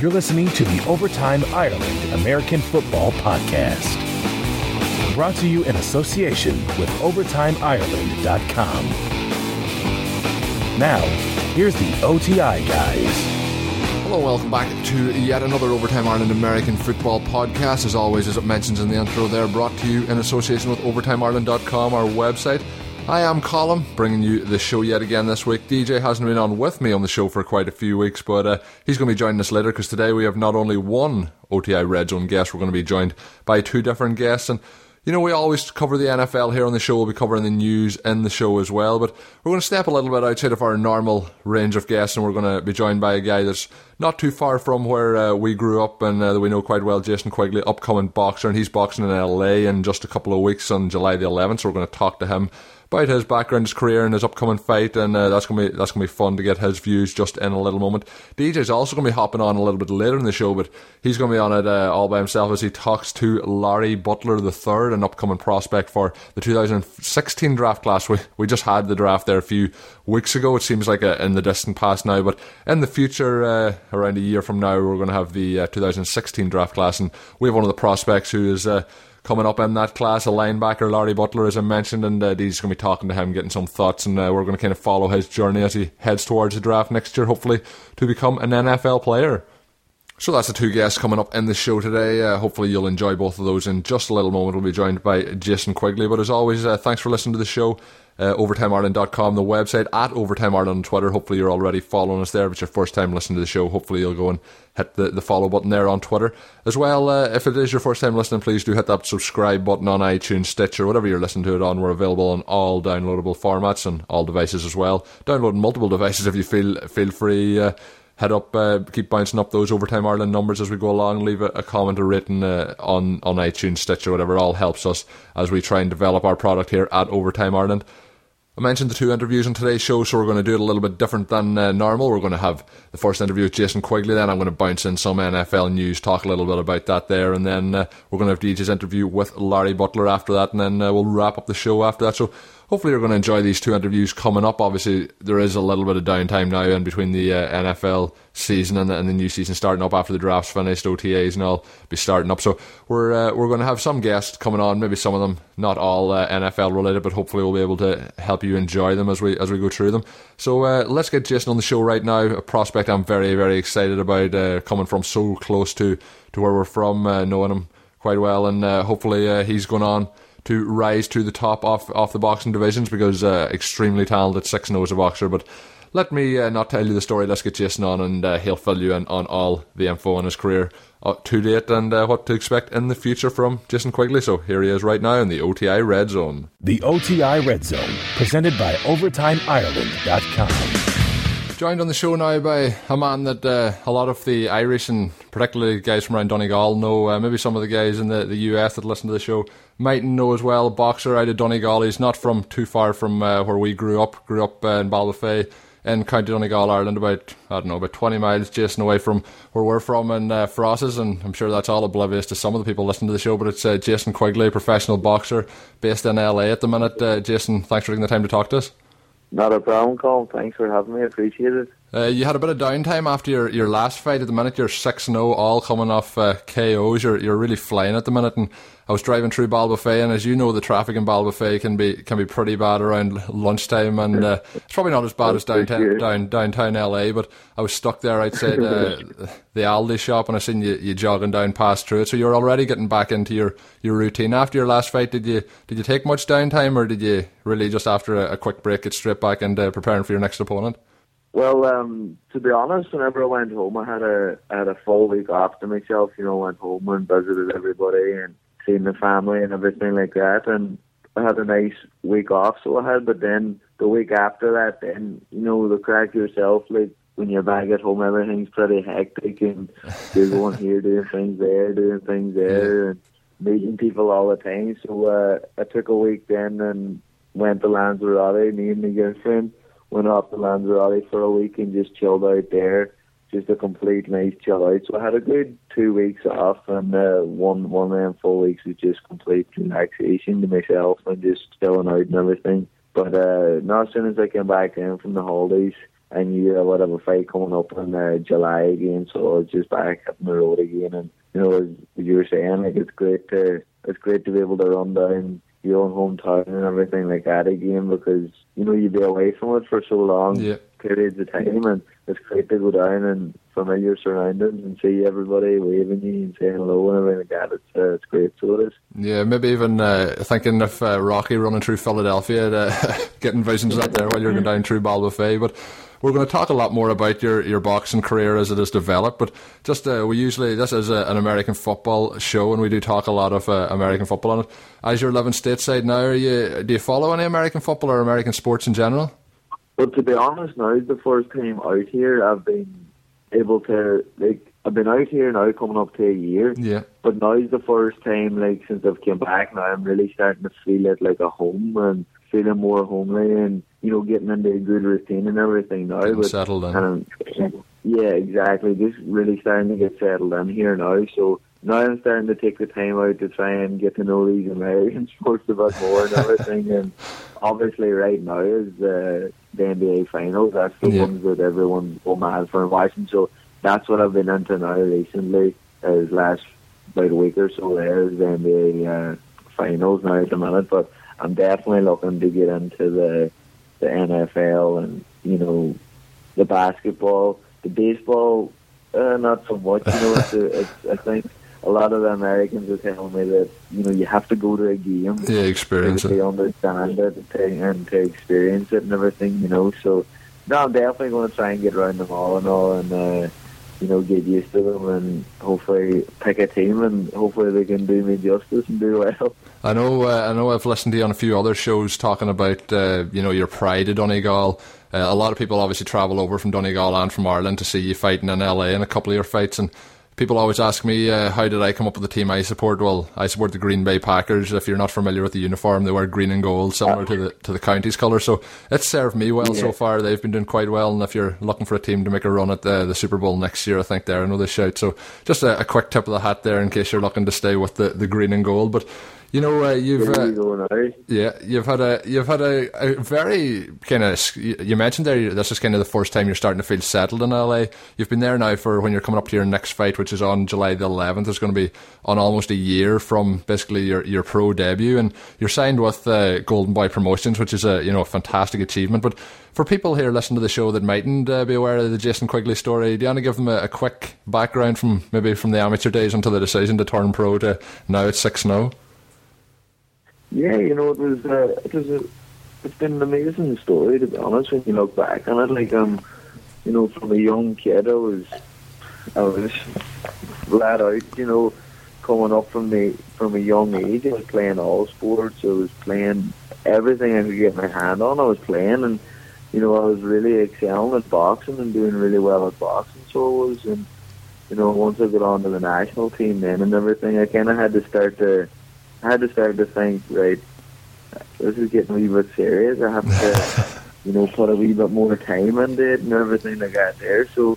You're listening to the Overtime Ireland American Football Podcast. Brought to you in association with OvertimeIreland.com. Now, here's the OTI guys. Hello, welcome back to yet another Overtime Ireland American Football Podcast. As always, as it mentions in the intro there, brought to you in association with OvertimeIreland.com, our website. I am Colin, bringing you the show yet again this week. DJ hasn't been on with me on the show for quite a few weeks, but uh, he's going to be joining us later because today we have not only one OTI Red Zone guest, we're going to be joined by two different guests. And you know, we always cover the NFL here on the show. We'll be covering the news in the show as well. But we're going to step a little bit outside of our normal range of guests, and we're going to be joined by a guy that's not too far from where uh, we grew up and uh, that we know quite well, Jason Quigley, upcoming boxer, and he's boxing in LA in just a couple of weeks on July the 11th. So we're going to talk to him about his background, his career, and his upcoming fight, and uh, that's gonna be that's gonna be fun to get his views just in a little moment. DJ's also gonna be hopping on a little bit later in the show, but he's gonna be on it uh, all by himself as he talks to Larry Butler III, an upcoming prospect for the 2016 draft class. We we just had the draft there a few weeks ago. It seems like a, in the distant past now, but in the future, uh, around a year from now, we're to have the uh, 2016 draft class, and we have one of the prospects who is uh, coming up in that class, a linebacker, Larry Butler, as I mentioned, and uh, he's going to be talking to him, getting some thoughts, and uh, we're going to kind of follow his journey as he heads towards the draft next year, hopefully to become an NFL player. So that's the two guests coming up in the show today. Uh, hopefully you'll enjoy both of those in just a little moment. We'll be joined by Jason Quigley. But as always, uh, thanks for listening to the show. Uh, OvertimeIreland.com, the website, at Overtime Ireland on Twitter. Hopefully you're already following us there. If it's your first time listening to the show, hopefully you'll go and hit the, the follow button there on Twitter. As well, uh, if it is your first time listening, please do hit that subscribe button on iTunes, Stitcher, whatever you're listening to it on. We're available on all downloadable formats and all devices as well. Download multiple devices if you feel feel free. Uh, head up, uh, keep bouncing up those Overtime Ireland numbers as we go along. Leave a, a comment or written uh, on, on iTunes, Stitcher, whatever. It all helps us as we try and develop our product here at Overtime Ireland. I mentioned the two interviews on today's show, so we're going to do it a little bit different than uh, normal. We're going to have the first interview with Jason Quigley, then I'm going to bounce in some NFL news, talk a little bit about that there, and then uh, we're going to have DJ's interview with Larry Butler after that, and then uh, we'll wrap up the show after that. So hopefully you're going to enjoy these two interviews coming up. Obviously, there is a little bit of downtime now in between the uh, NFL season and the, and the, new season starting up after the draft's finished, OTAs and all be starting up. So we're uh, we're going to have some guests coming on, maybe some of them not all uh, NFL related, but hopefully we'll be able to help you enjoy them as we as we go through them. So uh, let's get Jason on the show right now. A prospect I'm very very excited about, uh, coming from so close to to where we're from, uh, knowing him quite well, and hopefully he's going on to rise to the top off off the boxing divisions because uh, extremely talented, six nose a boxer. But let me uh, not tell you the story. Let's get Jason on, and uh, he'll fill you in on all the info on his career uh, to date and uh, what to expect in the future from Jason Quigley. So here he is right now in the OTI Red Zone. The OTI Red Zone, presented by OvertimeIreland.com joined on the show now by a man that uh, a lot of the Irish and particularly guys from around Donegal know. Uh, maybe some of the guys in the, the US that listen to the show might know as well. A boxer out of Donegal. He's not from too far from uh, where we grew up. Grew up uh, in Ballybofey in County Donegal, Ireland, about I don't know about 20 miles, Jason, away from where we're from in uh, Frosses, and I'm sure that's all oblivious to some of the people listening to the show. But it's uh, Jason Quigley, professional boxer based in LA at the minute. Uh, Jason, thanks for taking the time to talk to us. Not a problem, Colin. Thanks for having me. Appreciate it. Uh, you had a bit of downtime after your, your last fight. At the minute, you're six and zero, all coming off uh, KOs. You're you're really flying at the minute, and I was driving through Ballybofey, and as you know, the traffic in Ballybofey can be can be pretty bad around lunchtime, and uh, it's probably not as bad as downtown down, downtown LA. But I was stuck there outside uh, the Aldi shop, and I seen you, you jogging down past through it. So you're already getting back into your, your routine after your last fight. Did you did you take much downtime, or did you really just after a, a quick break get straight back into preparing for your next opponent? Well, um, to be honest, whenever I went home, I had a I had a full week off to myself. You know, went home and visited everybody and seeing the family and everything like that. And I had a nice week off, so I had. But then the week after that, then you know the crack yourself. Like when you're back at home, everything's pretty hectic, and you're going here, doing things there, doing things there, and meeting people all the time. So uh, I took a week then and went to Lanzarote. Me and my girlfriend went off to Lanzarote for a week and just chilled out there just a complete nice chill out. So I had a good two weeks off, and uh, one one them full weeks was just complete relaxation to myself and just chilling out and everything. But uh, now as soon as I came back in from the holidays, I knew I would have a fight coming up in uh, July again, so I was just back up the road again. And you know, as you were saying, like it's great to it's great to be able to run down your own hometown and everything like that again because you know you'd be away from it for so long Yeah. periods of time, and it's great to go down and familiar surroundings and see everybody waving you and saying hello and everything like that. It's uh, it's great. So it is. Yeah, maybe even uh, thinking of uh, Rocky running through Philadelphia, uh, getting visions out there while you're going down through Ballybofey. But we're going to talk a lot more about your, your boxing career as it has developed. But just uh, we usually this is a, an American football show, and we do talk a lot of uh, American football on it. As you're living stateside now, are you do you follow any American football or American sports in general? Well, to be honest, now the first time out here I've been able to like I've been out here now coming up to a year. Yeah, But now is the first time like since I've came back now I'm really starting to feel it like a home and feeling more homely and you know getting into a good routine and everything now. getting But settled in. and um, yeah, exactly. Just really starting to get settled in here now. So now I'm starting to take the time out to try and get to know these American sports a bit more and everything. and obviously, right now is the the NBA finals. That's the Yeah. ones that everyone's so mad for and watching. So that's what I've been into now recently. Is last about a week or so there is the NBA uh, finals now at the minute. But I'm definitely looking to get into the the NFL and you know the basketball, the baseball, uh, not so much. You know, it's, a, it's, I think a lot of the Americans are telling me that you know you have to go to a game Yeah, experience to it. understand it to, and to experience it and everything. You know, so no, I'm definitely going to try and get around them all and all, and uh, you know, get used to them and hopefully pick a team and hopefully they can do me justice and do well. I know. Uh, I know. I've listened to you on a few other shows talking about uh, you know your pride at Donegal. Uh, a lot of people obviously travel over from Donegal and from Ireland to see you fighting in LA in a couple of your fights, and people always ask me uh, how did I come up with the team I support. Well, I support the Green Bay Packers. If you're not familiar with the uniform, they wear green and gold, similar to the to the county's colour. So it's served me well so far. They've been doing quite well, and if you're looking for a team to make a run at the, the Super Bowl next year, I think they're another shout. So just a, a quick tip of the hat there in case you're looking to stay with the, the green and gold, but. You know, uh, you've uh, now. yeah, you've had a you've had a, a very kind of you mentioned there this is kind of the first time you're starting to feel settled in LA. You've been there now for when you're coming up to your next fight, which is on July the 11th. It's going to be on almost a year from basically your, your pro debut, and you're signed with uh, Golden Boy Promotions, which is a you know a fantastic achievement. But for people here listening to the show that mightn't uh, be aware of the Jason Quigley story, do you want to give them a, a quick background from maybe from the amateur days until the decision to turn pro to now it's six oh? 0 Yeah, you know, it was uh, it was a it's been an amazing story to be honest when you look back on it. Like um, you know, from a young kid, I was I was flat out. You know, coming up from the from a young age, I was playing all sports. I was playing everything I could get my hand on. I was playing, and you know, I was really excelling at boxing and doing really well at boxing. So I was, and you know, once I got onto the national team then and everything, I kind of had to start to I had to start to think, right, this is getting a wee bit serious. I have to, you know, put a wee bit more time into it and everything like that there. So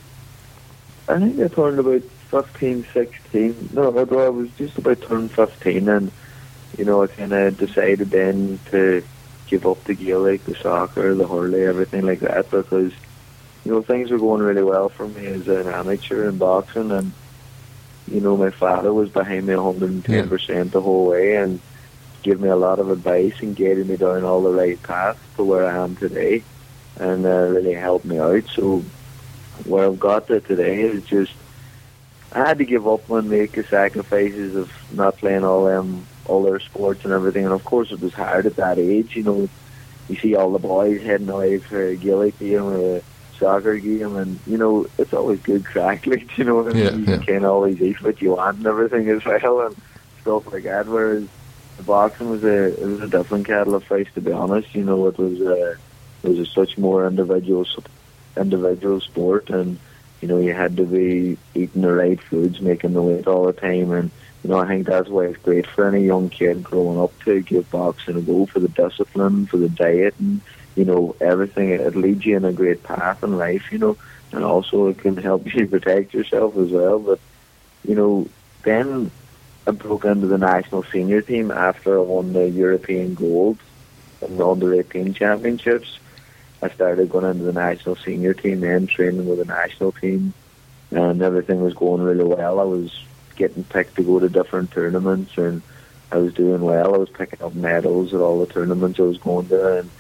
I think I turned about 15, 16. No, I I was just about turned 15 and, you know, I kind of decided then to give up the Gaelic, the soccer, the hurley, everything like that because, you know, things were going really well for me as an amateur in boxing and you know, my father was behind me 110% the whole way and gave me a lot of advice and guided me down all the right paths to where I am today and uh, really helped me out. So where I've got to today is just I had to give up and make the sacrifices of not playing all them all their sports and everything. And of course, it was hard at that age. You know, you see all the boys heading away for Gaelic game or a soccer game, and you know it's always good crack. Like you know, what I mean? Yeah, you yeah. can't always eat what you want and everything as well, and stuff like that. Whereas the boxing was a it was a different kettle of fish. To be honest, you know, it was a, it was a such more individual individual sport, and you know you had to be eating the right foods, making the weight all the time, and you know I think that's why it's great for any young kid growing up to give boxing a go for the discipline, for the diet, and you know everything. It leads you in a great path in life, you know, and also it can help you protect yourself as well. But you know, then I broke into the national senior team after I won the European gold in the under 18 championships. I started going into the national senior team then, training with the national team, and everything was going really well. I was getting picked to go to different tournaments, and I was doing well. I was picking up medals at all the tournaments I was going to, and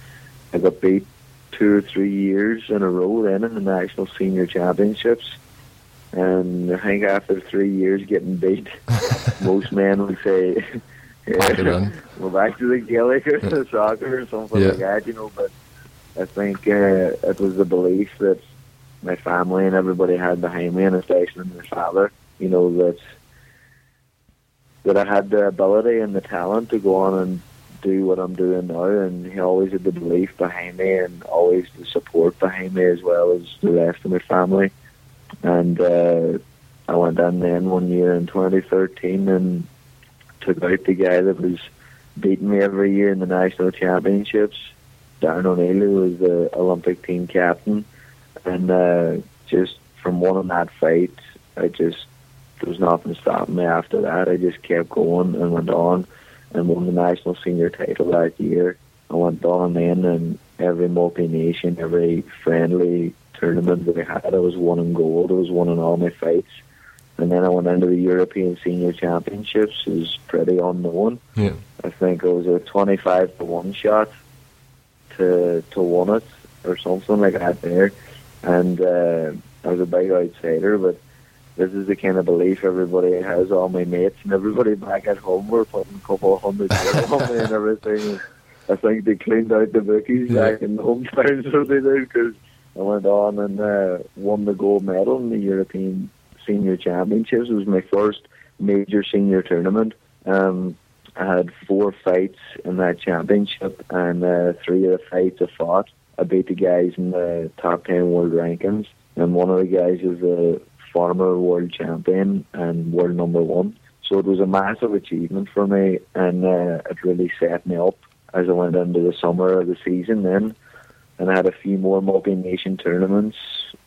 I got beat two or three years in a row then in the national senior championships. And I think after three years getting beat, most men would say, it in. Back to the Gaelic or the soccer or something Yeah. like that," you know. But I think uh, it was the belief that my family and everybody had behind me, and especially my father, you know, that that I had the ability and the talent to go on and do what I'm doing now. And he always had the belief behind me and always the support behind me as well as the rest of my family. And uh, I went in then one year in 2013 and took out the guy that was beating me every year in the national championships. Darren O'Neill, who was the Olympic team captain. And uh, just from winning that fight, I just there was nothing stopping me after that. I just kept going and went on and won the national senior title that year. I went on then and every multi-nation, every friendly tournament that I had, I was winning gold. I was winning all my fights. And then I went into the European Senior Championships. It was pretty unknown. Yeah. I think it was a 25 to 1 shot to to win it or something like that there. And uh, I was a big outsider, but this is the kind of belief everybody has. All my mates and everybody back at home were putting a couple of hundred euro on me and everything. I think they cleaned out the bookies Yeah. back in the hometown, so they did, because I went on and uh, won the gold medal in the European Senior Championships. It was my first major senior tournament. Um, I had four fights in that championship, and uh, three of the fights I fought. I beat the guys in the top 10 world rankings, and one of the guys is a former world champion and world number one. So it was a massive achievement for me, and uh, it really set me up as I went into the summer of the season then. And I had a few more multi-nation tournaments.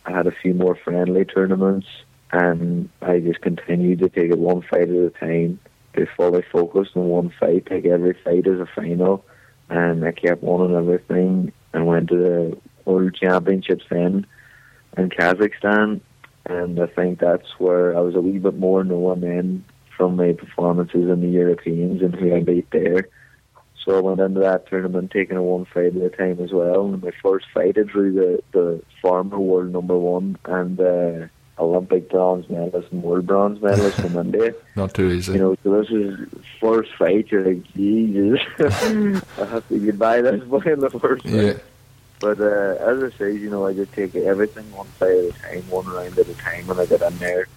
I had a few more friendly tournaments, and I just continued to take it one fight at a time, be fully focused on one fight, take every fight as a final, and I kept winning everything and went to the World Championships then in Kazakhstan, and I think that's where I was a wee bit more known then from my performances in the Europeans and who I beat there. So I went into that tournament taking a one fight at a time as well. And my first fight, I drew the, the former world number one and uh, Olympic bronze medalist and world bronze medalist from India. Not too easy. You know, so this is first fight. You're like, Jesus, I have to get by this boy in the first fight. But uh, as I say, you know, I just take everything one fight at a time, one round at a time, When I got in there.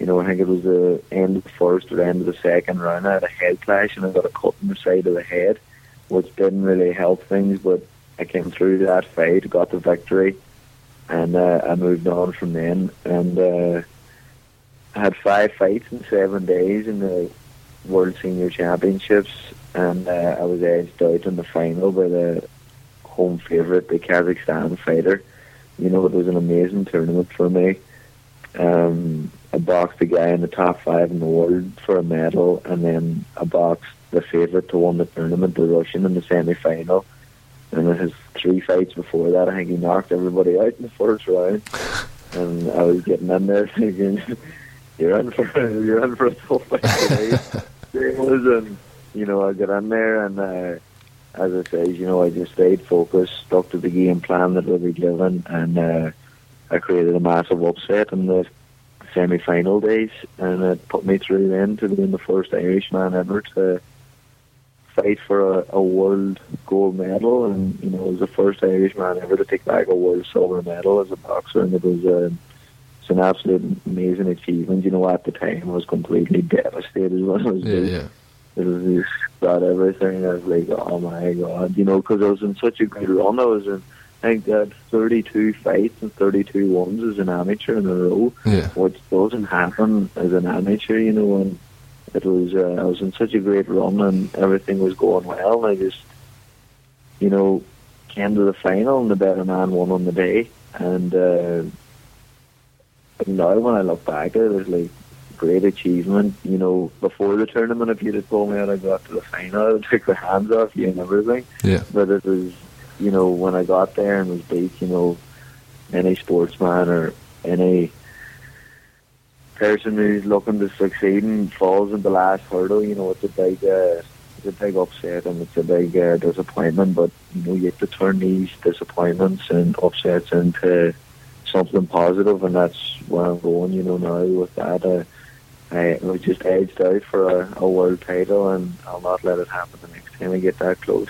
You know, I think it was the end of the first or the end of the second round. I had a head clash and I got a cut in the side of the head, which didn't really help things. But I came through that fight, got the victory, and uh, I moved on from then. And uh, I had five fights in seven days in the World Senior Championships, and uh, I was edged out in the final by the home favourite, the Kazakhstan fighter. You know, it was an amazing tournament for me. Um, I boxed the guy in the top five in the world for a medal, and then I boxed the favourite to win the tournament, the Russian, in the semi-final. And in his three fights before that, I think he knocked everybody out in the first round. And I was getting in there thinking, "You're in for you're in for a tough fight today." It was, and you know, I got in there, and uh, as I say, you know, I just stayed focused, stuck to the game plan that we were given, and uh, I created a massive upset in the semi-final days, and it put me through then to being the first Irishman ever to fight for a, a world gold medal, and you know, I was the first Irishman ever to take back a world silver medal as a boxer, and it was uh, it's an absolute amazing achievement. You know, at the time, I was completely devastated when I was Yeah, yeah. It was just got everything. I was like, oh my god, you know, because I was in such a good run. I was in, I think, I had 32 fights and 32 wins as an amateur in a row, Yeah. which doesn't happen as an amateur, you know. And it was, uh, I was in such a great run, and everything was going well. And I just, you know, came to the final, and the better man won on the day. And uh, now, when I look back at it, it's like great achievement. You know, before the tournament, if you'd have told me that I got to the final, I take the hands off you and everything. Yeah. But it was you know, when I got there and was beat, you know, any sportsman or any person who's looking to succeed and falls in the last hurdle, you know, it's a big, uh, it's a big upset and it's a big uh, disappointment. But you know, you have to turn these disappointments and upsets into something positive, and that's where I'm going. You know, now with that, uh, I was just edged out for a, a world title, and I'll not let it happen the next time I get that close.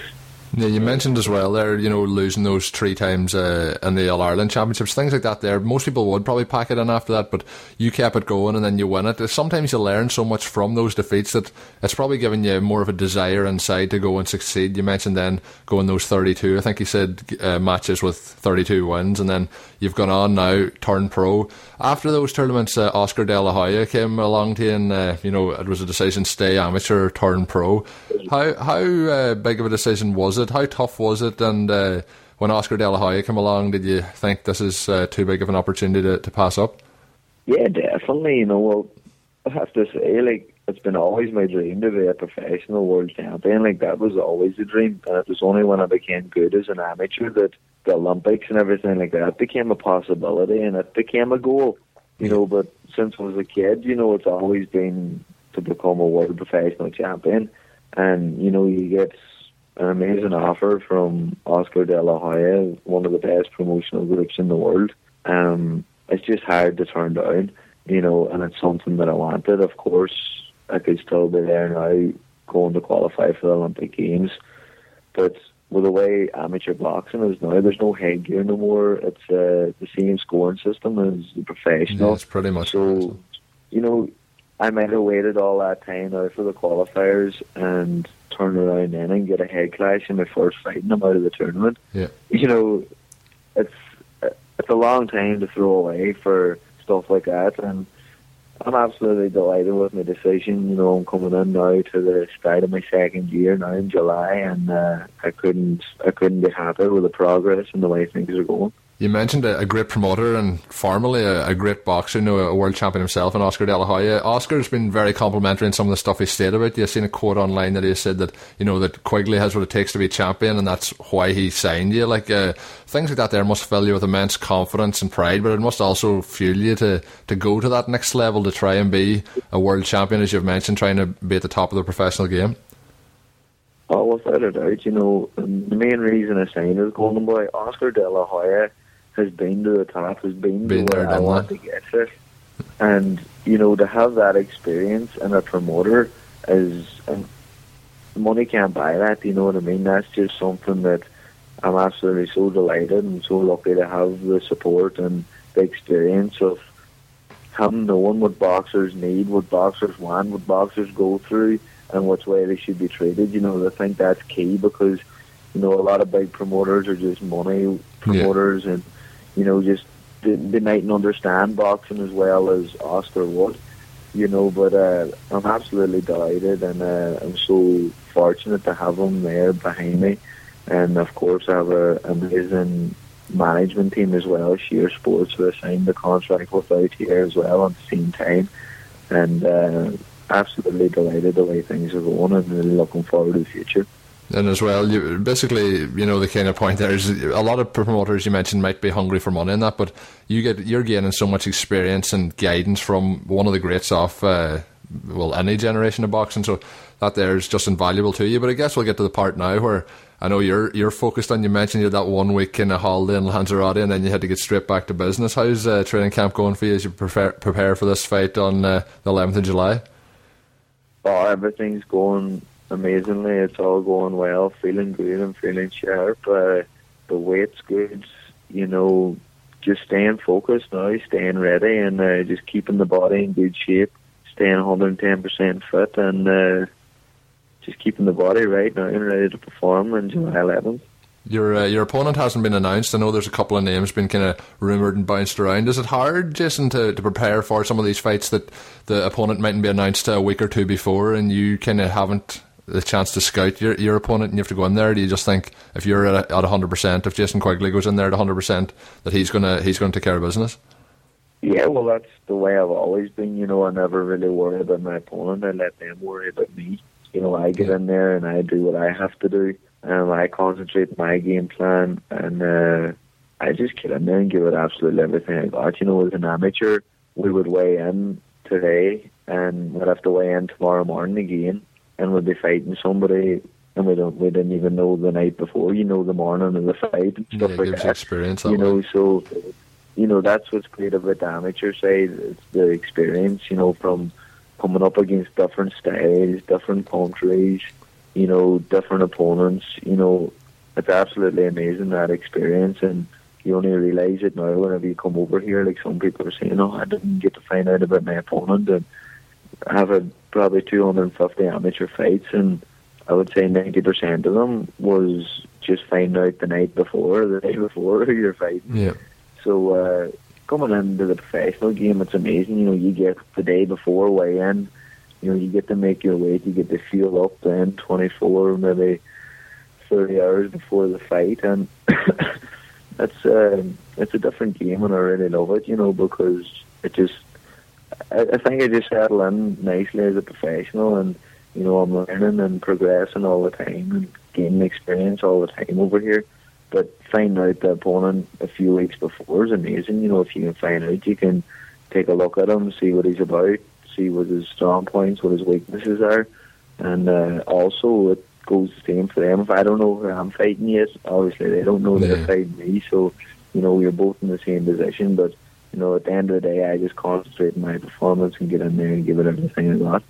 Yeah, you mentioned as well there, you know, losing those three times uh, in the All Ireland Championships, things like that. There, most people would probably pack it in after that, but you kept it going and then you win it. Sometimes you learn so much from those defeats that it's probably given you more of a desire inside to go and succeed. You mentioned then going those thirty-two, I think you said uh, matches with thirty-two wins, and then you've gone on now, turned pro. After those tournaments, uh, Oscar De La Hoya came along to you, and uh, you know it was a decision: stay amateur, turn pro. How how uh, big of a decision was it? How tough was it? And uh, when Oscar De La Hoya came along, did you think this is uh, too big of an opportunity to, to pass up? Yeah, definitely. You know, well, I have to say, like, it's been always my dream to be a professional world champion. Like, that was always a dream. And it was only when I became good as an amateur that the Olympics and everything like that became a possibility and it became a goal. You know, but since I was a kid, you know, it's always been to become a world professional champion. And, you know, you get an amazing offer from Oscar De La Hoya, one of the best promotional groups in the world. Um, it's just hard to turn down, you know, and it's something that I wanted. Of course, I could still be there now, going to qualify for the Olympic Games, but with the way amateur boxing is now, there's no headgear no more. It's uh, the same scoring system as the professional. Yeah, it's pretty much so. You know, I might have waited all that time now for the qualifiers and turn around then and get a head clash in my first fight and I'm out of the tournament. Yeah. You know, it's it's a long time to throw away for stuff like that and I'm absolutely delighted with my decision. You know, I'm coming in now to the start of my second year now in July, and uh, I couldn't I couldn't be happier with the progress and the way things are going. You mentioned a, a great promoter and formerly a, a, great boxer, you know, a world champion himself, and Oscar De La Hoya. Oscar's been very complimentary in some of the stuff he said about you. I've seen a quote online that he said that you know that Quigley has what it takes to be champion, and that's why he signed you. Like uh, things like that, there must fill you with immense confidence and pride, but it must also fuel you to to go to that next level to try and be a world champion, as you've mentioned, trying to be at the top of the professional game. Oh, without a doubt, you know, the main reason I signed is Golden Boy Oscar De La Hoya has been to the top, has been, been to where I want to get to. And, you know, to have that experience and a promoter is, and money can't buy that, you know what I mean? That's just something that I'm absolutely so delighted and so lucky to have the support and the experience of having known what boxers need, what boxers want, what boxers go through, and which way they should be treated. You know, I think that's key because, you know, a lot of big promoters are just money promoters yeah. and you know, just they, they mightn't understand boxing as well as Oscar would, you know. But uh, I'm absolutely delighted, and uh, I'm so fortunate to have him there behind me. And of course, I have an amazing management team as well, Sheer Sports, who I signed the contract with out here as well at the same time. And uh, absolutely delighted the way things are going, and really looking forward to the future. And as well, you, basically, you know, the kind of point there is a lot of promoters you mentioned might be hungry for money in that, but you get you're gaining so much experience and guidance from one of the greats of uh, well, any generation of boxing. So that there is just invaluable to you. But I guess we'll get to the part now where I know you're you're focused on. You mentioned you had that one week in a holiday in Lanzarote, and then you had to get straight back to business. How's uh, training camp going for you as you prepare prepare for this fight on uh, the 11th of July? Oh, everything's going amazingly. It's all going well, feeling good and feeling sharp. Uh, the weight's good, you know, just staying focused now, staying ready, and uh, just keeping the body in good shape, staying 110% fit, and uh, just keeping the body right now and ready to perform on July 11th. Your uh, your opponent hasn't been announced. I know there's a couple of names been kind of rumoured and bounced around. Is it hard, Jason, to, to prepare for some of these fights that the opponent mightn't be announced a week or two before, and you kind of haven't the chance to scout your, your opponent and you have to go in there? Do you just think if you're at, at 100%, if Jason Quigley goes in there at 100%, that he's going to he's gonna take care of business? Yeah, well, that's the way I've always been. You know, I never really worry about my opponent. I let them worry about me. You know, I get in there and I do what I have to do. Um, I concentrate my game plan, and uh, I just get in there and give it absolutely everything I got. You know, as an amateur, we would weigh in today, and we'd have to weigh in tomorrow morning again, and we'd be fighting somebody, and we don't, we didn't even know the night before. You know, the morning of the fight and stuff yeah, like gives that. you experience. That you know, way. so you know that's what's great about the amateur side. It's the experience. You know, from coming up against different styles, different countries, you know, different opponents. You know, it's absolutely amazing that experience, and you only realise it now whenever you come over here. Like some people are saying, "Oh, I didn't get to find out about my opponent," and Have had probably 250 amateur fights, and I would say 90% of them was just finding out the night before, the day before you're fighting. Yeah. So uh, coming into the professional game, it's amazing. You know, you get the day before weigh in. You know, you get to make your weight. You get to fuel up then 24, maybe 30 hours before the fight, and that's uh, it's a different game, and I really love it. You know, because it just I, I think I just settle in nicely as a professional, and you know, I'm learning and progressing all the time and gaining experience all the time over here. But finding out the opponent a few weeks before is amazing. You know, if you can find out, you can take a look at him, see what he's about, see what his strong points, what his weaknesses are, and uh, also it goes the same for them. If I don't know who I'm fighting yet, obviously they don't know Yeah. they're fighting me. So, you know, we're both in the same position. But you know, at the end of the day, I just concentrate on my performance and get in there and give it everything I got.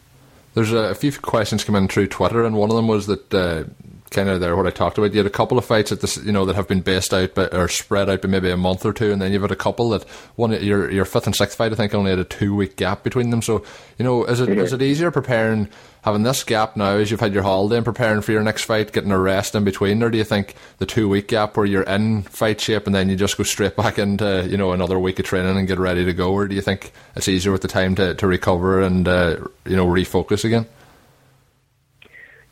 There's a, few questions come in through Twitter, and one of them was that uh, kind of there what I talked about. You had a couple of fights at this, you know, that have been based out but, or spread out by maybe a month or two, and then you've had a couple that one your your fifth and sixth fight I think only had a two week gap between them. So you know, is it is it easier preparing having this gap now as you've had your holiday and preparing for your next fight, getting a rest in between, or do you think the two week gap where you're in fight shape and then you just go straight back into you know another week of training and get ready to go, or do you think it's easier with the time to, to recover and uh, you know refocus again?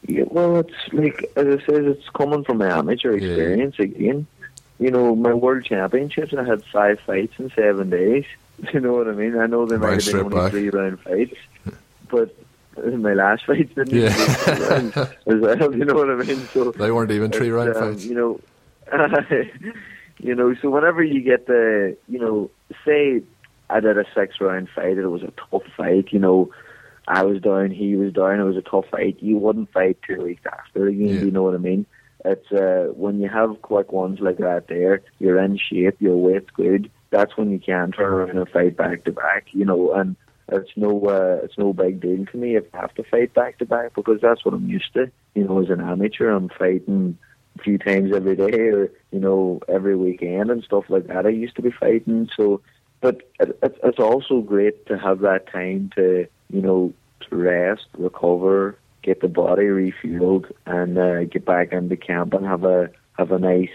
Yeah, well, it's like as I said, it's coming from my amateur Yeah. experience again. You know, my world championships, I had five fights in seven days. You know what I mean? I know they might have been only back. three round fights, but my last fights didn't Yeah. even go three rounds as well. You know what I mean? So They weren't even three round um, fights. You know, you know. So whenever you get the, you know, say I did a six round fight, it was a tough fight. You know, I was down, he was down. It was a tough fight. You wouldn't fight two weeks after again. Yeah. You know what I mean? It's uh, when you have quick ones like that. There, you're in shape. Your weight's good. That's when you can turn around and fight back to back. You know, and it's no uh, it's no big deal to me if I have to fight back to back because that's what I'm used to. You know, as an amateur, I'm fighting a few times every day or you know every weekend and stuff like that. I used to be fighting, so but it, it, it's also great to have that time to you know to rest, recover, get the body refueled, and uh, get back into camp and have a have a nice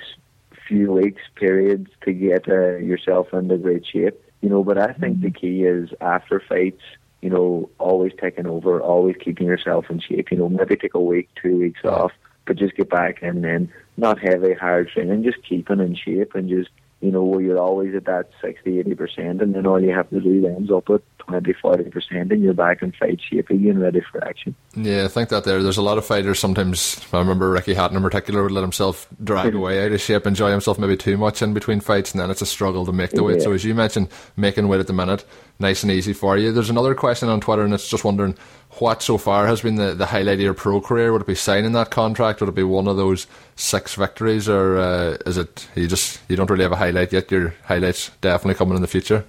few weeks periods to get uh, yourself into great shape. You know, but I think the key is after fights, you know, always taking over, always keeping yourself in shape. You know, maybe take a week, two weeks off, but just get back and then not heavy, hard training, just keeping in shape and just, you know, where you're always at that 60, 80%, and then all you have to do then is up at 20, 40%, and you're back in fight shape again, ready for action. Yeah, I think that there. There's a lot of fighters. Sometimes I remember Ricky Hatton in particular would let himself drag mm-hmm. away out of shape, enjoy himself maybe too much in between fights, and then it's a struggle to make the weight. Yeah. So as you mentioned, making weight at the minute, nice and easy for you. There's another question on Twitter, and it's just wondering what so far has been the, the highlight of your pro career. Would it be signing that contract? Would it be one of those six victories, or uh, is it you just you don't really have a highlight yet? Your highlights definitely coming in the future.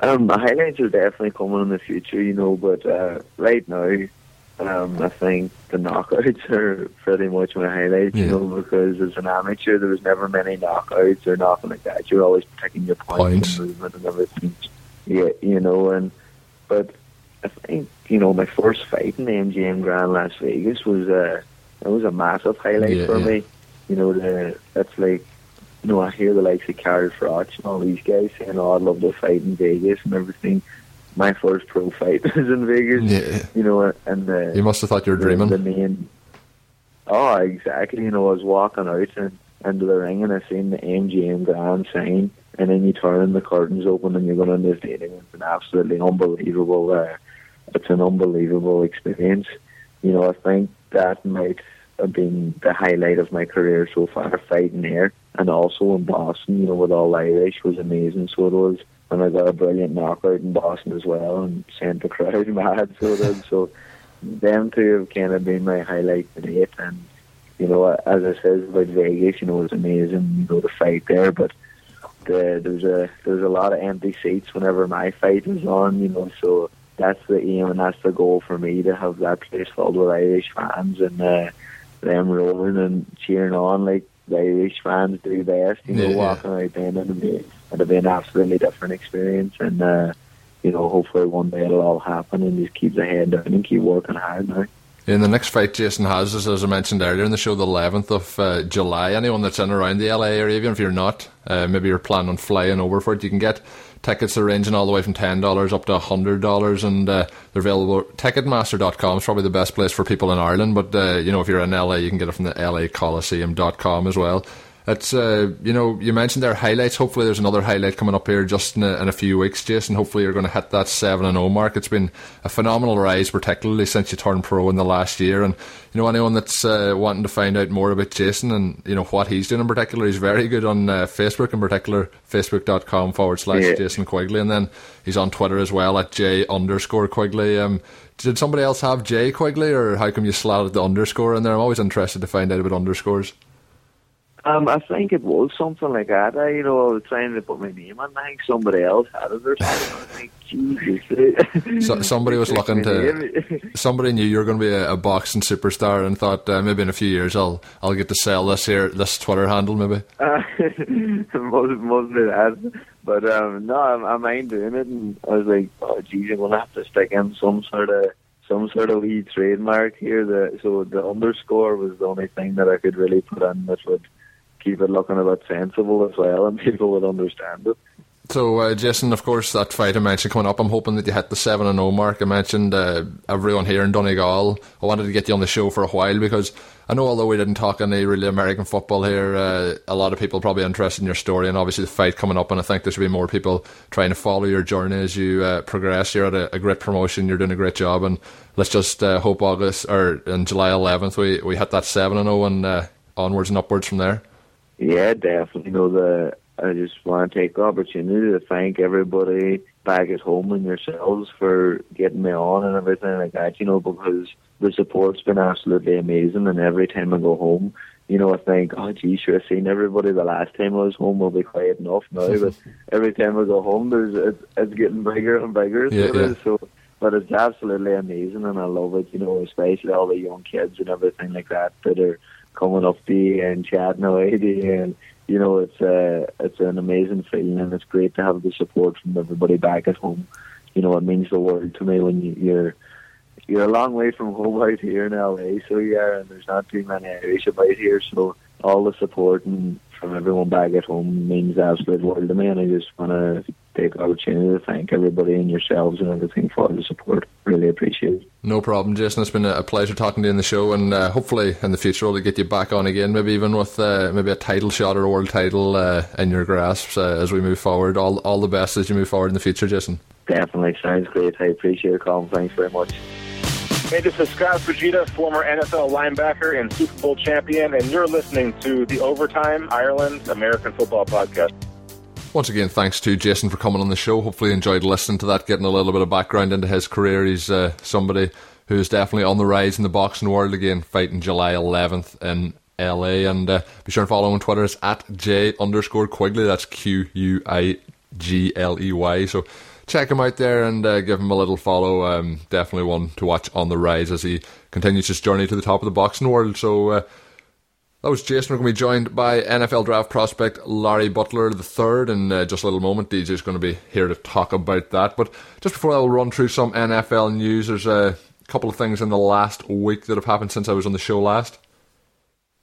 Um, the highlights are definitely coming in the future, you know, but uh, right now, um, I think the knockouts are pretty much my highlights, you know, because as an amateur, there was never many knockouts or nothing like that. You're always protecting your points, Points. and movement and everything. Yeah, you know, and but I think you know my first fight in the MGM Grand Las Vegas was uh, it was a massive highlight Yeah, for yeah. me. You know, the that's like you know, I hear the likes of Carl Froch and all these guys saying, "Oh, I'd love to fight in Vegas and everything." My first pro fight was in Vegas, Yeah. you know, and the You must have thought you were dreaming. the main. Oh, exactly. You know, I was walking out and into the ring and I seen the MGM Grand sign, and then you turn the curtains open and you're going into the stadium. It's an absolutely unbelievable. Uh, it's an unbelievable experience. You know, I think that might have been the highlight of my career so far, fighting here. And also in Boston, you know, with all Irish was amazing. So it was. And I got a brilliant knockout in Boston as well and sent the crowd mad. So it. So them two have kind of been my highlight to date. And, you know, as I said about Vegas, you know, it was amazing, you know, the fight there. But the, there's a there's a lot of empty seats whenever my fight was on, you know, so that's the aim and that's the goal for me to have that place filled with Irish fans and uh, them rolling and cheering on like the Irish fans do best. You know, Yeah, walking out then it'll be it'll be an absolutely different experience and uh, you know, hopefully one day it'll all happen and just keep the head down and keep working hard now. In the next fight, Jason has, is, as I mentioned earlier in the show, the 11th of uh, July. Anyone that's in around the LA area, even if you're not, uh, maybe you're planning on flying over for it, you can get tickets are ranging all the way from $10 up to $100 and uh, they're available ticketmaster.com is probably the best place for people in Ireland but uh, you know if you're in LA you can get it from the lacoliseum.com as well it's uh, you know you mentioned their highlights. Hopefully, there's another highlight coming up here just in a, in a few weeks, Jason. Hopefully, you're going to hit that seven and zero mark. It's been a phenomenal rise, particularly since you turned pro in the last year. And you know anyone that's uh, wanting to find out more about Jason and you know what he's doing in particular, he's very good on uh, Facebook in particular, facebook.com forward slash Yeah. Jason Quigley, and then he's on Twitter as well at J underscore Quigley. Um, did somebody else have J Quigley, or how come you slatted the underscore in there? I'm always interested to find out about underscores. Um, I think it was something like that. I, you know, I was trying to put my name on. I think somebody else had it or something. I was like, Jesus. So, somebody was looking to. Somebody knew you were going to be a, a boxing superstar and thought uh, maybe in a few years I'll I'll get to sell this here this Twitter handle maybe. Uh, must, must be that. But um, no, I, I mind doing it, and I was like, oh, geez, I'm gonna have to stick in some sort of some sort of wee trademark here. The, so the underscore was the only thing that I could really put in that would keep it looking a bit sensible as well, and people would understand it. So uh, Jason, of course, that fight I mentioned coming up. I'm hoping that you hit the seven and zero mark. I mentioned uh, everyone here in Donegal. I wanted to get you on the show for a while because I know although we didn't talk any really American football here, uh, a lot of people probably interested in your story and obviously the fight coming up. And I think there should be more people trying to follow your journey as you uh, progress. You're at a, a great promotion. You're doing a great job, and let's just uh, hope August or in July 11th we we hit that seven and zero and uh, onwards and upwards from there. Yeah, definitely. You know, the I just want to take the opportunity to thank everybody back at home and yourselves for getting me on and everything like that. You know, because the support's been absolutely amazing, and every time I go home, you know, I think, oh, gee, sure, I seen everybody the last time I was home. Will be quiet enough now, but every time I go home, there's it's, it's getting bigger and bigger. Yeah, yeah. So, but it's absolutely amazing, and I love it. You know, especially all the young kids and everything like that that are coming up to you and chatting away to you, and you know, it's a, it's an amazing feeling, and it's great to have the support from everybody back at home. You know, it means the world to me when you, you're you're a long way from home out here in LA, so are, and there's not too many Irish about here, so all the support and from everyone back at home means the absolute world to me, and I just want to take the opportunity to thank everybody and yourselves and everything for the support. Really appreciate it. No problem, Jason. It's been a a pleasure talking to you in the show, and uh, hopefully in the future we'll get you back on again, maybe even with uh, maybe a title shot or a world title uh, in your grasp uh, as we move forward. All all the best as you move forward in the future, Jason. Definitely sounds great. I appreciate your call. Thanks very much. Hey, this is Scott Fujita, former NFL linebacker and Super Bowl champion, and you're listening to the Overtime Ireland American Football Podcast. Once again, thanks to Jason for coming on the show. Hopefully, enjoyed listening to that, getting a little bit of background into his career. He's uh, somebody who is definitely on the rise in the boxing world again, fighting July 11th in LA. And uh, be sure to follow him on Twitter. It's at J underscore Quigley. That's Q U I G L E Y. So check him out there and uh, give him a little follow. Um, definitely one to watch on the rise as he continues his journey to the top of the boxing world. So. Uh, that was Jason. We're going to be joined by NFL draft prospect Larry Butler III in uh, just a little moment. DJ's going to be here to talk about that. But just before that, we'll run through some NFL news. There's a couple of things in the last week that have happened since I was on the show last.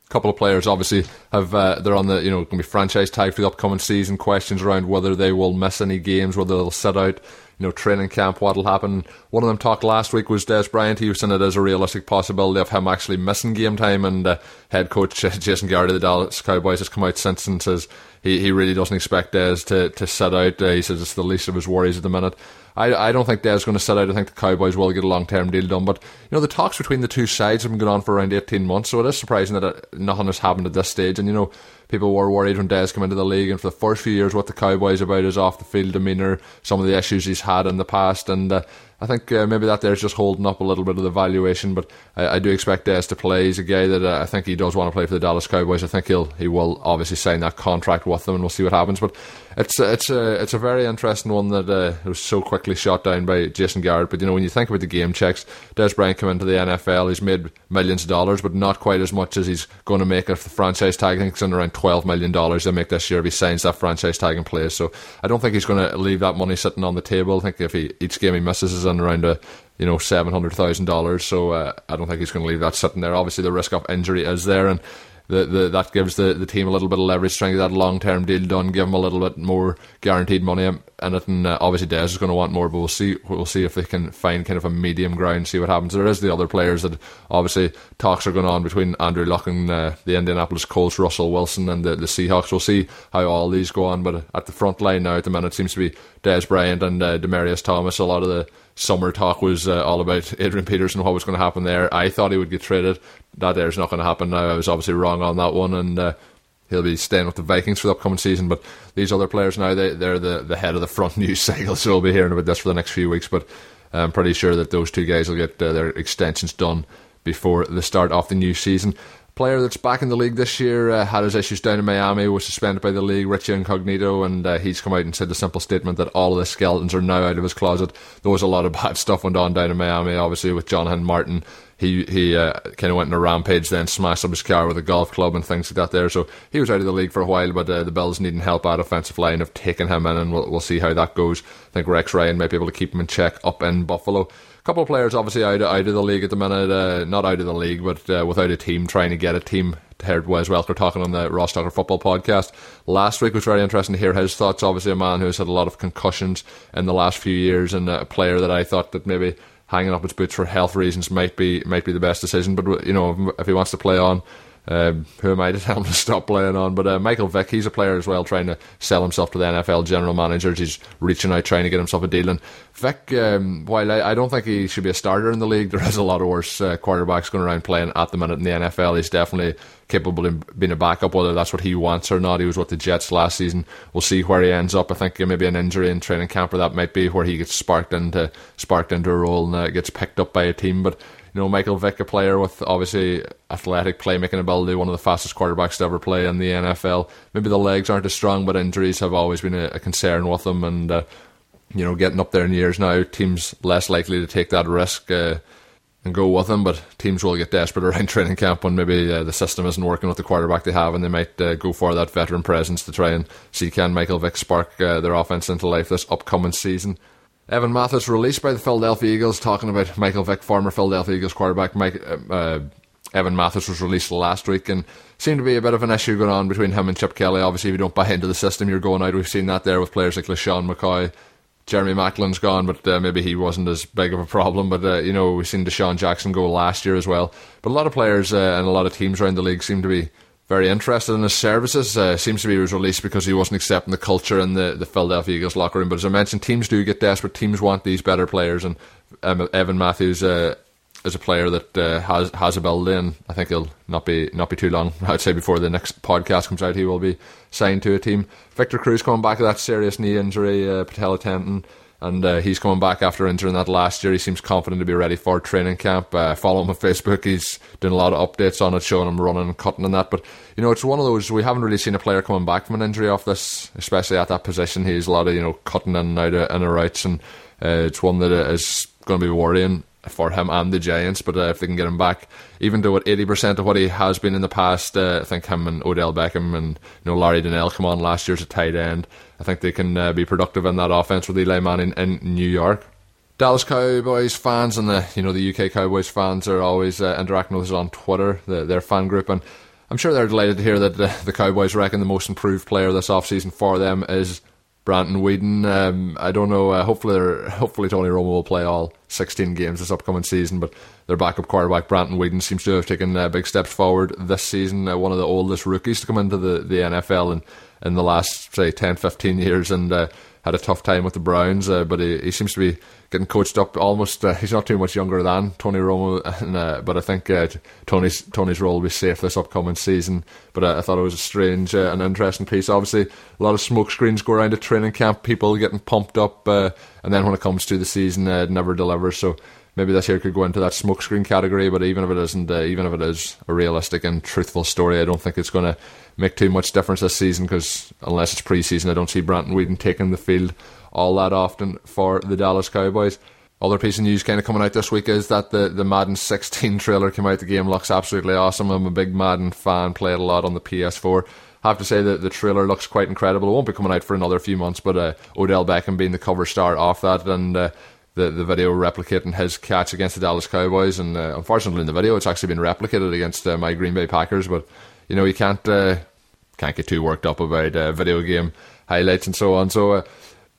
Couple of players obviously have uh, they're on the you know going to be franchise tag for the upcoming season. Questions around whether they will miss any games, whether they'll sit out. You know, training camp, what'll happen. One of them talked last week was Dez Bryant. He was saying it as a realistic possibility of him actually missing game time. And uh, head coach uh, Jason Garrett of the Dallas Cowboys has come out since and says he, he really doesn't expect Des to, to sit out. Uh, he says it's the least of his worries at the minute. I, I don't think Dez is going to sit out. I think the Cowboys will get a long term deal done. But you know the talks between the two sides have been going on for around eighteen months, so it is surprising that it, uh, nothing has happened at this stage. And you know people were worried when Dez came into the league, and for the first few years, what the Cowboys about his off the field demeanour, some of the issues he's had in the past, and uh, I think uh, maybe that there's just holding up a little bit of the valuation. But I, I do expect Dez to play. He's a guy that uh, I think he does want to play for the Dallas Cowboys. I think he'll he will obviously sign that contract with them, and we'll see what happens. But it's it's a it's a very interesting one that uh, was so quickly shot down by Jason Garrett. But you know when you think about the game checks, Dez Bryant came into the NFL. He's made millions of dollars, but not quite as much as he's going to make if the franchise tag. I think it's in around twelve million dollars they make this year if he signs that franchise tag and plays. So I don't think he's going to leave that money sitting on the table. I think if he each game he misses is around a you know seven hundred thousand dollars. So uh, I don't think he's going to leave that sitting there. Obviously the risk of injury is there and the, the, that gives the, the team a little bit of leverage, trying to get that long term deal done, give them a little bit more guaranteed money And uh, obviously, Dez is going to want more, but we'll see. We'll see if they can find kind of a medium ground, see what happens. There is the other players that obviously talks are going on between Andrew Luck and uh, the Indianapolis Colts, Russell Wilson, and the, the Seahawks. We'll see how all these go on. But at the front line now, at the minute, seems to be Dez Bryant and uh, Demaryius Thomas. A lot of the summer talk was uh, all about Adrian Peterson, what was going to happen there. I thought he would get traded. That there's not going to happen now. I was obviously wrong on that one, and uh, he'll be staying with the Vikings for the upcoming season. But these other players now, they, they're the, the head of the front news cycle, so we'll be hearing about this for the next few weeks. But I'm pretty sure that those two guys will get uh, their extensions done before the start of the new season player that's back in the league this year uh, had his issues down in Miami, was suspended by the league, Richie Incognito, and uh, he's come out and said the simple statement that all of the skeletons are now out of his closet. There was a lot of bad stuff went on down in Miami, obviously with Jonathan Martin. He he uh, kind of went in a rampage, then smashed up his car with a golf club and things like that. There, so he was out of the league for a while. But uh, the Bills needing help out offensive line have taken him in, and we'll we'll see how that goes. I think Rex Ryan might be able to keep him in check up in Buffalo A couple of players obviously out, out of the league at the minute. Uh, not out of the league, but uh, without a team, trying to get a team. Heard Wes Welker talking on the Ross Tucker Football podcast last week was very interesting to hear his thoughts. Obviously, a man who has had a lot of concussions in the last few years, and a player that I thought that maybe hanging up his boots for health reasons might be might be the best decision. But you know, if he wants to play on, um, who am I to tell him to stop playing on? But uh, Michael Vick, he's a player as well, trying to sell himself to the NFL general managers. He's reaching out, trying to get himself a deal. And Vick, um, while I, I, don't think he should be a starter in the league, there is a lot of worse uh, quarterbacks going around playing at the minute in the NFL. He's definitely capable of being a backup, whether that's what he wants or not. He was with the Jets last season. We'll see where he ends up. I think maybe an injury in training camp or that might be where he gets sparked into sparked into a role and uh, gets picked up by a team. But you know, Michael Vick, a player with obviously athletic playmaking ability, one of the fastest quarterbacks to ever play in the NFL. Maybe the legs aren't as strong, but injuries have always been a, a concern with him. And, uh, you know, getting up there in years now, teams less likely to take that risk. Uh, and go with him, but teams will get desperate around training camp when maybe uh, the system isn't working with the quarterback they have, and they might uh, go for that veteran presence to try and see can Michael Vick spark uh, their offense into life this upcoming season. Evan Mathis released by the Philadelphia Eagles, talking about Michael Vick, former Philadelphia Eagles quarterback. Mike, uh, uh, Evan Mathis was released last week and seemed to be a bit of an issue going on between him and Chip Kelly. Obviously, if you don't buy into the system, you're going out. We've seen that there with players like LeSean McCoy. Jeremy Maclin's gone, but uh, maybe he wasn't as big of a problem. But, uh, you know, we've seen DeSean Jackson go last year as well. But a lot of players uh, and a lot of teams around the league seem to be very interested in his services. Uh, seems to be he was released because he wasn't accepting the culture in the, the Philadelphia Eagles locker room. But as I mentioned, teams do get desperate. Teams want these better players, and um, Evan Mathis uh, is a player that uh, has has ability, and I think he'll not be not be too long. I'd say before the next podcast comes out, he will be signed to a team. Victor Cruz coming back with that serious knee injury, uh, patella tendon and uh, he's coming back after injuring that last year. He seems confident to be ready for training camp. Uh, follow him on Facebook. He's doing a lot of updates on it, showing him running and cutting and that. But you know, it's one of those we haven't really seen a player coming back from an injury off this, especially at that position. He's a lot of you know cutting in and out of in and routes, and uh, it's one that is going to be worrying for him and the Giants. But uh, if they can get him back, even though at eighty percent of what he has been in the past, uh, I think him and Odell Beckham and you know Larry Donnell come on last year as a tight end. I think they can uh, be productive in that offense with Eli Manning in, New York. Dallas Cowboys fans and the you know the UK Cowboys fans are always uh, interacting with us on Twitter, the, their fan group, and I'm sure they're delighted to hear that the, the Cowboys reckon the most improved player this offseason for them is Brandon Weeden. Um, I don't know. Uh, hopefully, hopefully Tony Romo will play all 16 games this upcoming season. But their backup quarterback, Brandon Weeden, seems to have taken uh, big steps forward this season. Uh, one of the oldest rookies to come into the, the NFL in, in the last, say, 10, 15 years. And uh, had a tough time with the Browns, uh, but he, he seems to be getting coached up almost. Uh, he's not too much younger than Tony Romo, and, uh, but I think uh, Tony's Tony's role will be safe this upcoming season. But uh, I thought it was a strange uh, and interesting piece. Obviously, a lot of smoke screens go around at training camp, people getting pumped up, and then when it comes to the season, it never delivers. So maybe this year could go into that smokescreen category. But even if it isn't, uh, even if it is a realistic and truthful story, I don't think it's going to make too much difference this season because unless it's preseason, I don't see Brandon Weeden taking the field all that often for the Dallas Cowboys. Other piece of news kind of coming out this week is that the, the Madden 16 trailer came out. The game looks absolutely awesome. I'm a big Madden fan, played a lot on the PS4. I have to say that the trailer looks quite incredible. It won't be coming out for another few months, but uh, Odell Beckham being the cover star off that, and uh, the the video replicating his catch against the Dallas Cowboys, and uh, unfortunately in the video it's actually been replicated against uh, my Green Bay Packers. But you know you can't uh, can't get too worked up about uh, video game highlights and so on. So uh,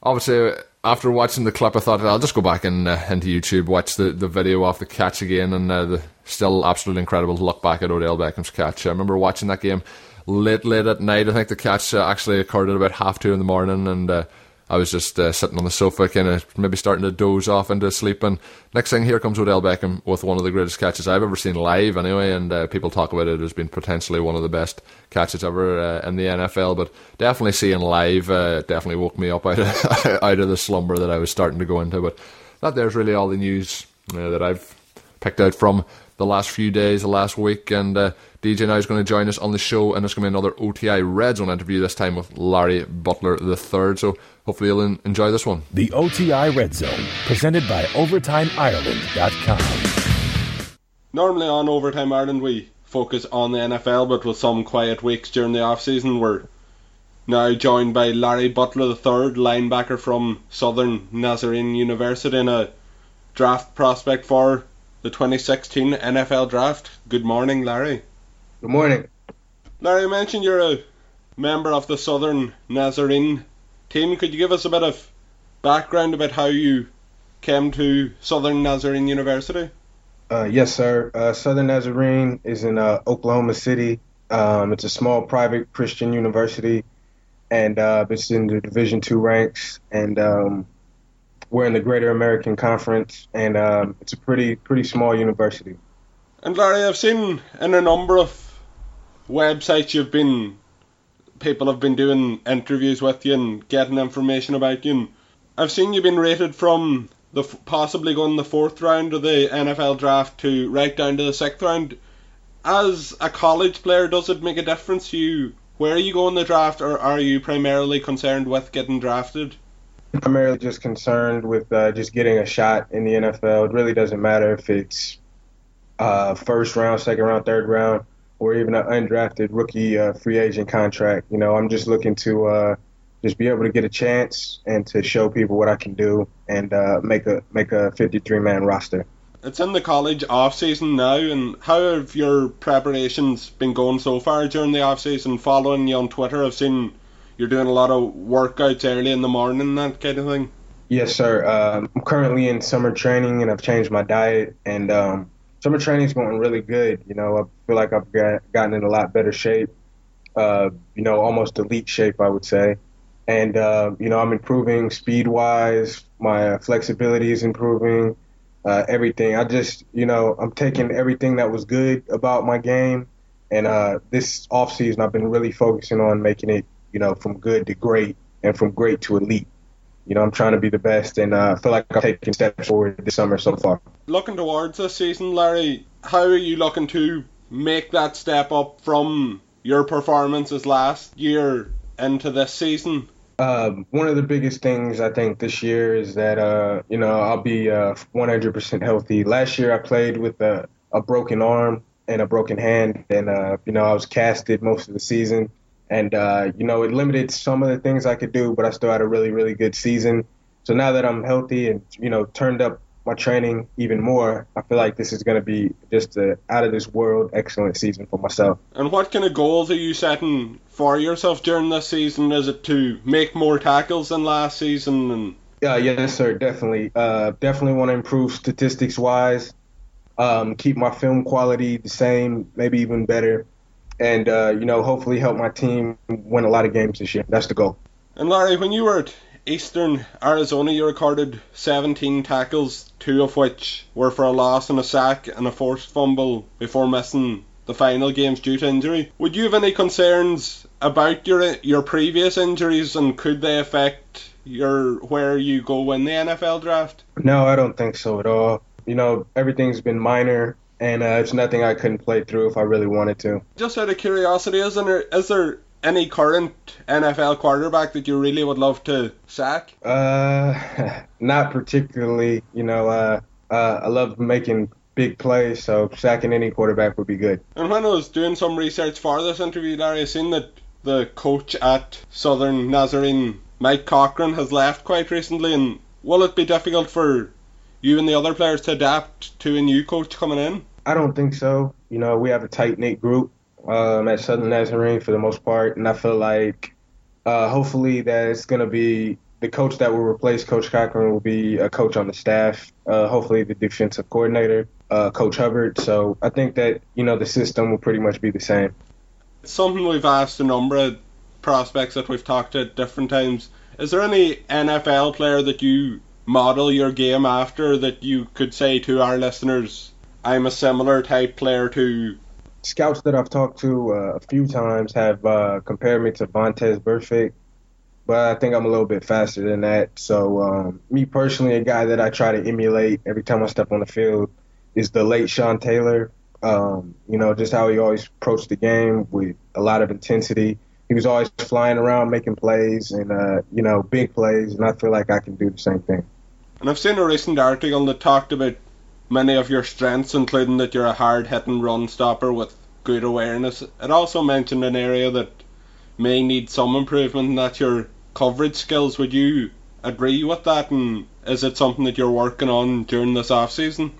obviously, after watching the clip, I thought I'll just go back and uh, into YouTube, watch the, the video of the catch again, and uh, the still absolutely incredible to look back at Odell Beckham's catch. I remember watching that game late, late at night. I think the catch uh, actually occurred at about half two in the morning, and uh, I was just uh, sitting on the sofa, kind of maybe starting to doze off into sleep. And next thing, here comes Odell Beckham with one of the greatest catches I've ever seen live, anyway. And uh, people talk about it as being potentially one of the best catches ever uh, in the NFL. But definitely seeing live uh, definitely woke me up out of, out of the slumber that I was starting to go into. But that there's really all the news uh, that I've picked out from the last few days, the last week, and uh, DJ now is going to join us on the show, and it's going to be another OTI Red Zone interview this time with Larry Butler III. So hopefully you'll enjoy this one. The OTI Red Zone, presented by OvertimeIreland.com. Normally on Overtime Ireland, we focus on the NFL, but with some quiet weeks during the off season, we're now joined by Larry Butler III, linebacker from Southern Nazarene University, and a draft prospect for the 2016 NFL Draft. Good morning, Larry. Good morning. Larry, you mentioned you're a member of the Southern Nazarene team. Could you give us a bit of background about how you came to Southern Nazarene University? Uh, yes, sir. Uh, Southern Nazarene is in uh, Oklahoma City. Um, it's a small private Christian university, and uh, it's in the Division two ranks. And um, we're in the Greater American Conference, and um, it's a pretty pretty small university. And Larry, I've seen in a number of websites you've been people have been doing interviews with you and getting information about you. And I've seen you've been rated from the possibly going the fourth round of the NFL draft to right down to the sixth round. As a college player, does it make a difference to you where you go in the draft, or are you primarily concerned with getting drafted? primarily just concerned with uh, just getting a shot in the NFL. It really doesn't matter if it's uh, first round, second round, third round, or even an undrafted rookie uh, free agent contract. You know, I'm just looking to uh, just be able to get a chance and to show people what I can do and uh, make a make a 53 man roster. It's in the college off season now, and how have your preparations been going so far during the off season? Following you on Twitter, I've seen you're doing a lot of workouts early in the morning, that kind of thing. Yes, sir. Um, I'm currently in summer training, and I've changed my diet. And um, summer training's going really good. You know, I feel like I've got, gotten in a lot better shape. Uh, you know, almost elite shape, I would say. And uh, you know, I'm improving speed wise. My flexibility is improving. Uh, everything. I just, you know, I'm taking everything that was good about my game, and uh, this off season, I've been really focusing on making it you know, from good to great and from great to elite. You know, I'm trying to be the best, and uh, I feel like I'm taking steps forward this summer so far. Looking towards this season, Larry, how are you looking to make that step up from your performances last year into this season? Um, one of the biggest things I think this year is that uh, you know I'll be uh, 100% healthy. Last year I played with a, a broken arm and a broken hand, and uh, you know I was casted most of the season and uh, you know it limited some of the things I could do, but I still had a really really good season. So now that I'm healthy and you know turned up my training even more, I feel like this is going to be just a out of this world excellent season for myself. And what kind of goals are you setting for yourself during this season? Is it to make more tackles than last season and Yeah, yes, sir. Definitely. Uh, definitely want to improve statistics wise. Um, keep my film quality the same, maybe even better, and uh, you know, hopefully help my team win a lot of games this year. That's the goal. And Larry, when you were at Eastern Arizona, you recorded 17 tackles, two of which were for a loss and a sack and a forced fumble before missing the final games due to injury. Would you have any concerns about your your previous injuries and could they affect your where you go in the NFL draft? No, I don't think so at all. You know, everything's been minor, and uh, it's nothing I couldn't play through if I really wanted to. Just out of curiosity, is there is there any current NFL quarterback that you really would love to sack? Uh, not particularly. You know, uh, uh, I love making big plays, so sacking any quarterback would be good. And when I was doing some research for this interview, Larry, I seen that the coach at Southern Nazarene, Mike Cochran, has left quite recently. And will it be difficult for you and the other players to adapt to a new coach coming in? I don't think so. You know, we have a tight knit group um, at Southern Nazarene for the most part, and I feel like uh, hopefully that it's going to be the coach that will replace Coach Cochran will be a coach on the staff. Uh, hopefully, the defensive coordinator, uh, Coach Hubbard. So I think that you know the system will pretty much be the same. Something we've asked a number of prospects that we've talked to at different times. Is there any NFL player that you model your game after that you could say to our listeners, I'm a similar type player to. Scouts that I've talked to uh, a few times have uh, compared me to Vontaze Burfict, but I think I'm a little bit faster than that. So, um, me personally, a guy that I try to emulate every time I step on the field is the late Sean Taylor. Um, you know, just how he always approached the game with a lot of intensity. He was always flying around making plays and, uh, you know, big plays, and I feel like I can do the same thing. And I've seen a recent article that talked about many of your strengths, including that you're a hard hitting run stopper with good awareness. It also mentioned an area that may need some improvement, and that's your coverage skills. Would you agree with that? And is it something that you're working on during this off season?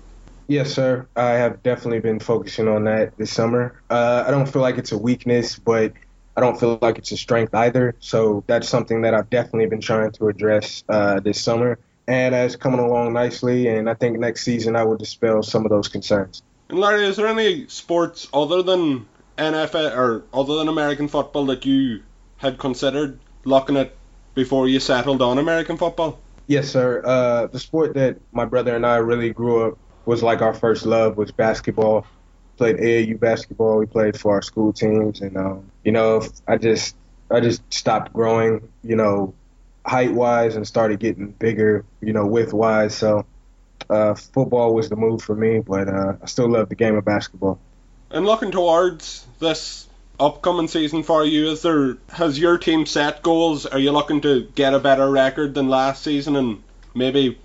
Yes, sir. I have definitely been focusing on that this summer. Uh, I don't feel like it's a weakness, but I don't feel like it's a strength either. So that's something that I've definitely been trying to address uh, this summer and it's coming along nicely. And I think next season I will dispel some of those concerns. And Larry, is there any sports other than NFL or other than American football that you had considered looking at before you settled on American football? Yes, sir. Uh, the sport that my brother and I really grew up was like our first love was basketball. Played AAU basketball. We played for our school teams, and um, you know, I just I just stopped growing. You know, height wise and started getting bigger, you know, width wise. So uh, football was the move for me, but uh, I still love the game of basketball. And looking towards this upcoming season for you, is there has your team set goals? Are you looking to get a better record than last season and maybe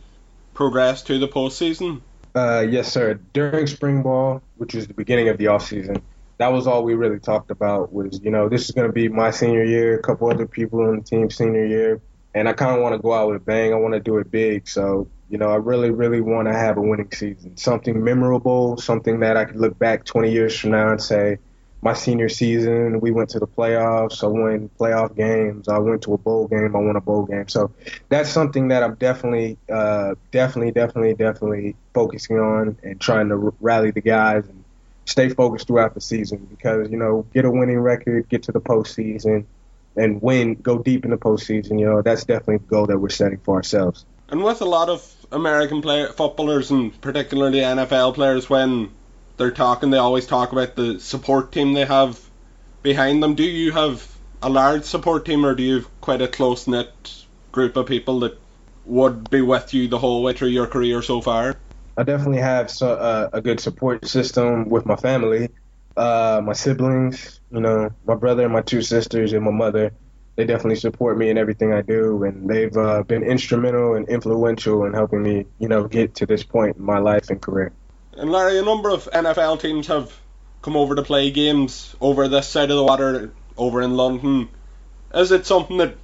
progress to the postseason? Uh, yes, sir. During spring ball, which was the beginning of the off season, that was all we really talked about. Was you know this is going to be my senior year, a couple other people on the team senior year and I kind of want to go out with a bang. I want to do it big. So, you know, I really, really want to have a winning season, something memorable, something that I could look back 20 years from now and say, my senior season, we went to the playoffs. I won playoff games. I went to a bowl game. I won a bowl game. So that's something that I'm definitely, uh, definitely, definitely, definitely focusing on and trying to rally the guys and stay focused throughout the season because, you know, get a winning record, get to the postseason and win, go deep in the postseason. You know, that's definitely the goal that we're setting for ourselves. And with a lot of American player footballers and particularly NFL players, when they're talking, they always talk about the support team they have behind them. Do you have a large support team, or do you have quite a close knit group of people that would be with you the whole way through your career so far? I definitely have so, uh, a good support system with my family, uh, my siblings, you know, my brother and my two sisters and my mother, they definitely support me in everything I do, and they've uh, been instrumental and influential in helping me, you know, get to this point in my life and career. And Larry, a number of NFL teams have come over to play games over this side of the water, over in London. Is it something that,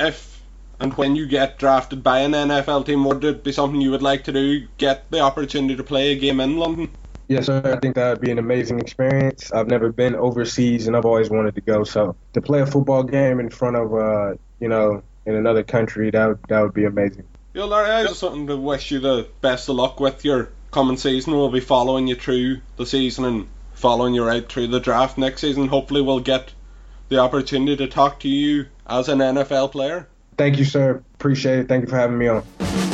if and when you get drafted by an NFL team, would it be something you would like to do? Get the opportunity to play a game in London? Yes, sir. I think that would be an amazing experience. I've never been overseas, and I've always wanted to go. So to play a football game in front of, uh, you know, in another country, that would, that would be amazing. Yeah, Larry, I just something to wish you the best of luck with your coming season. We'll be following you through the season and following you right through the draft next season. Hopefully, we'll get the opportunity to talk to you as an NFL player. Thank you, sir. Appreciate it. Thank you for having me on.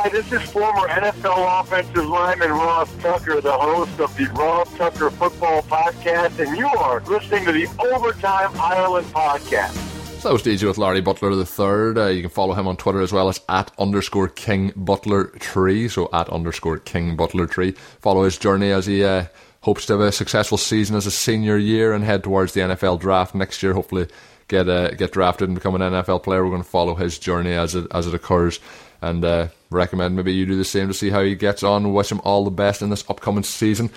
Hi, this is former NFL offensive lineman Ross Tucker, the host of the Ross Tucker Football Podcast, and you are listening to the Overtime Ireland Podcast. So that was DJ with Larry Butler the third. Uh, you can follow him on Twitter as well as at underscore King Butler Tree. So at underscore King Butler Tree. Follow his journey as he uh, hopes to have a successful season as a senior year and head towards the NFL draft next year. Hopefully get uh, get drafted and become an NFL player. We're going to follow his journey as it as it occurs and uh, recommend maybe you do the same to see how he gets on. Wish him all the best in this upcoming season.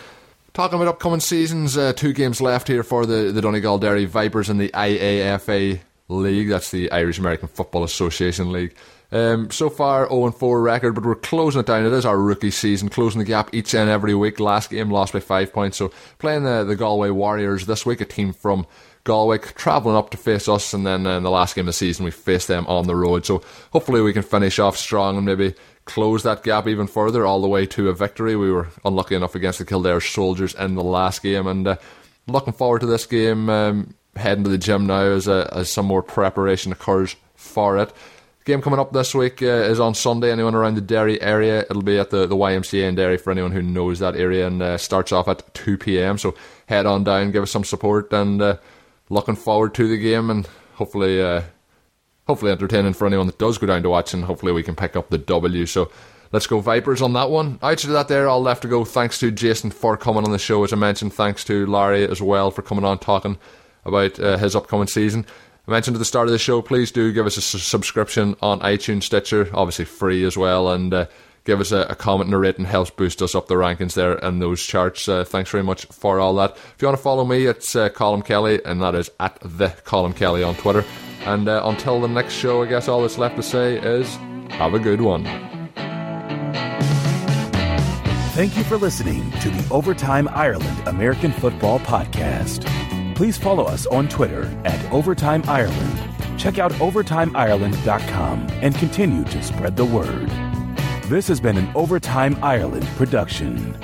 Talking about upcoming seasons, uh, two games left here for the, the Donegal Derry Vipers in the IAFA League. That's the Irish American Football Association League. Um, so far, 0 4 record, but we're closing it down. It is our rookie season, closing the gap each and every week. Last game lost by five points. So playing the, the Galway Warriors this week, a team from Galway travelling up to face us, and then uh, in the last game of the season we faced them on the road. So hopefully we can finish off strong and maybe close that gap even further, all the way to a victory. We were unlucky enough against the Kildare Soldiers in the last game, and uh, looking forward to this game. Um, heading to the gym now as, uh, as some more preparation occurs for it. Game coming up this week uh, is on Sunday. Anyone around the Derry area, it'll be at the, the YMCA in Derry for anyone who knows that area and uh, starts off at 2 pm. So head on down, give us some support, and uh, looking forward to the game and hopefully uh, hopefully entertaining for anyone that does go down to watch and hopefully we can pick up the W. So let's go Vipers on that one. Outside of that there, all left to go. Thanks to Jason for coming on the show, as I mentioned. Thanks to Larry as well for coming on talking about uh, his upcoming season. I mentioned at the start of the show, please do give us a subscription on iTunes, Stitcher, obviously free as well, and uh, give us a, a, comment and a rating helps boost us up the rankings there and those charts. Uh, thanks very much for all that. If you want to follow me, it's uh, Colm Kelly, and that is at the Colm Kelly on Twitter. And uh, until the next show, I guess all that's left to say is have a good one. Thank you for listening to the Overtime Ireland American Football Podcast. Please follow us on Twitter at Overtime Ireland. Check out OvertimeIreland.com and continue to spread the word. This has been an Overtime Ireland production.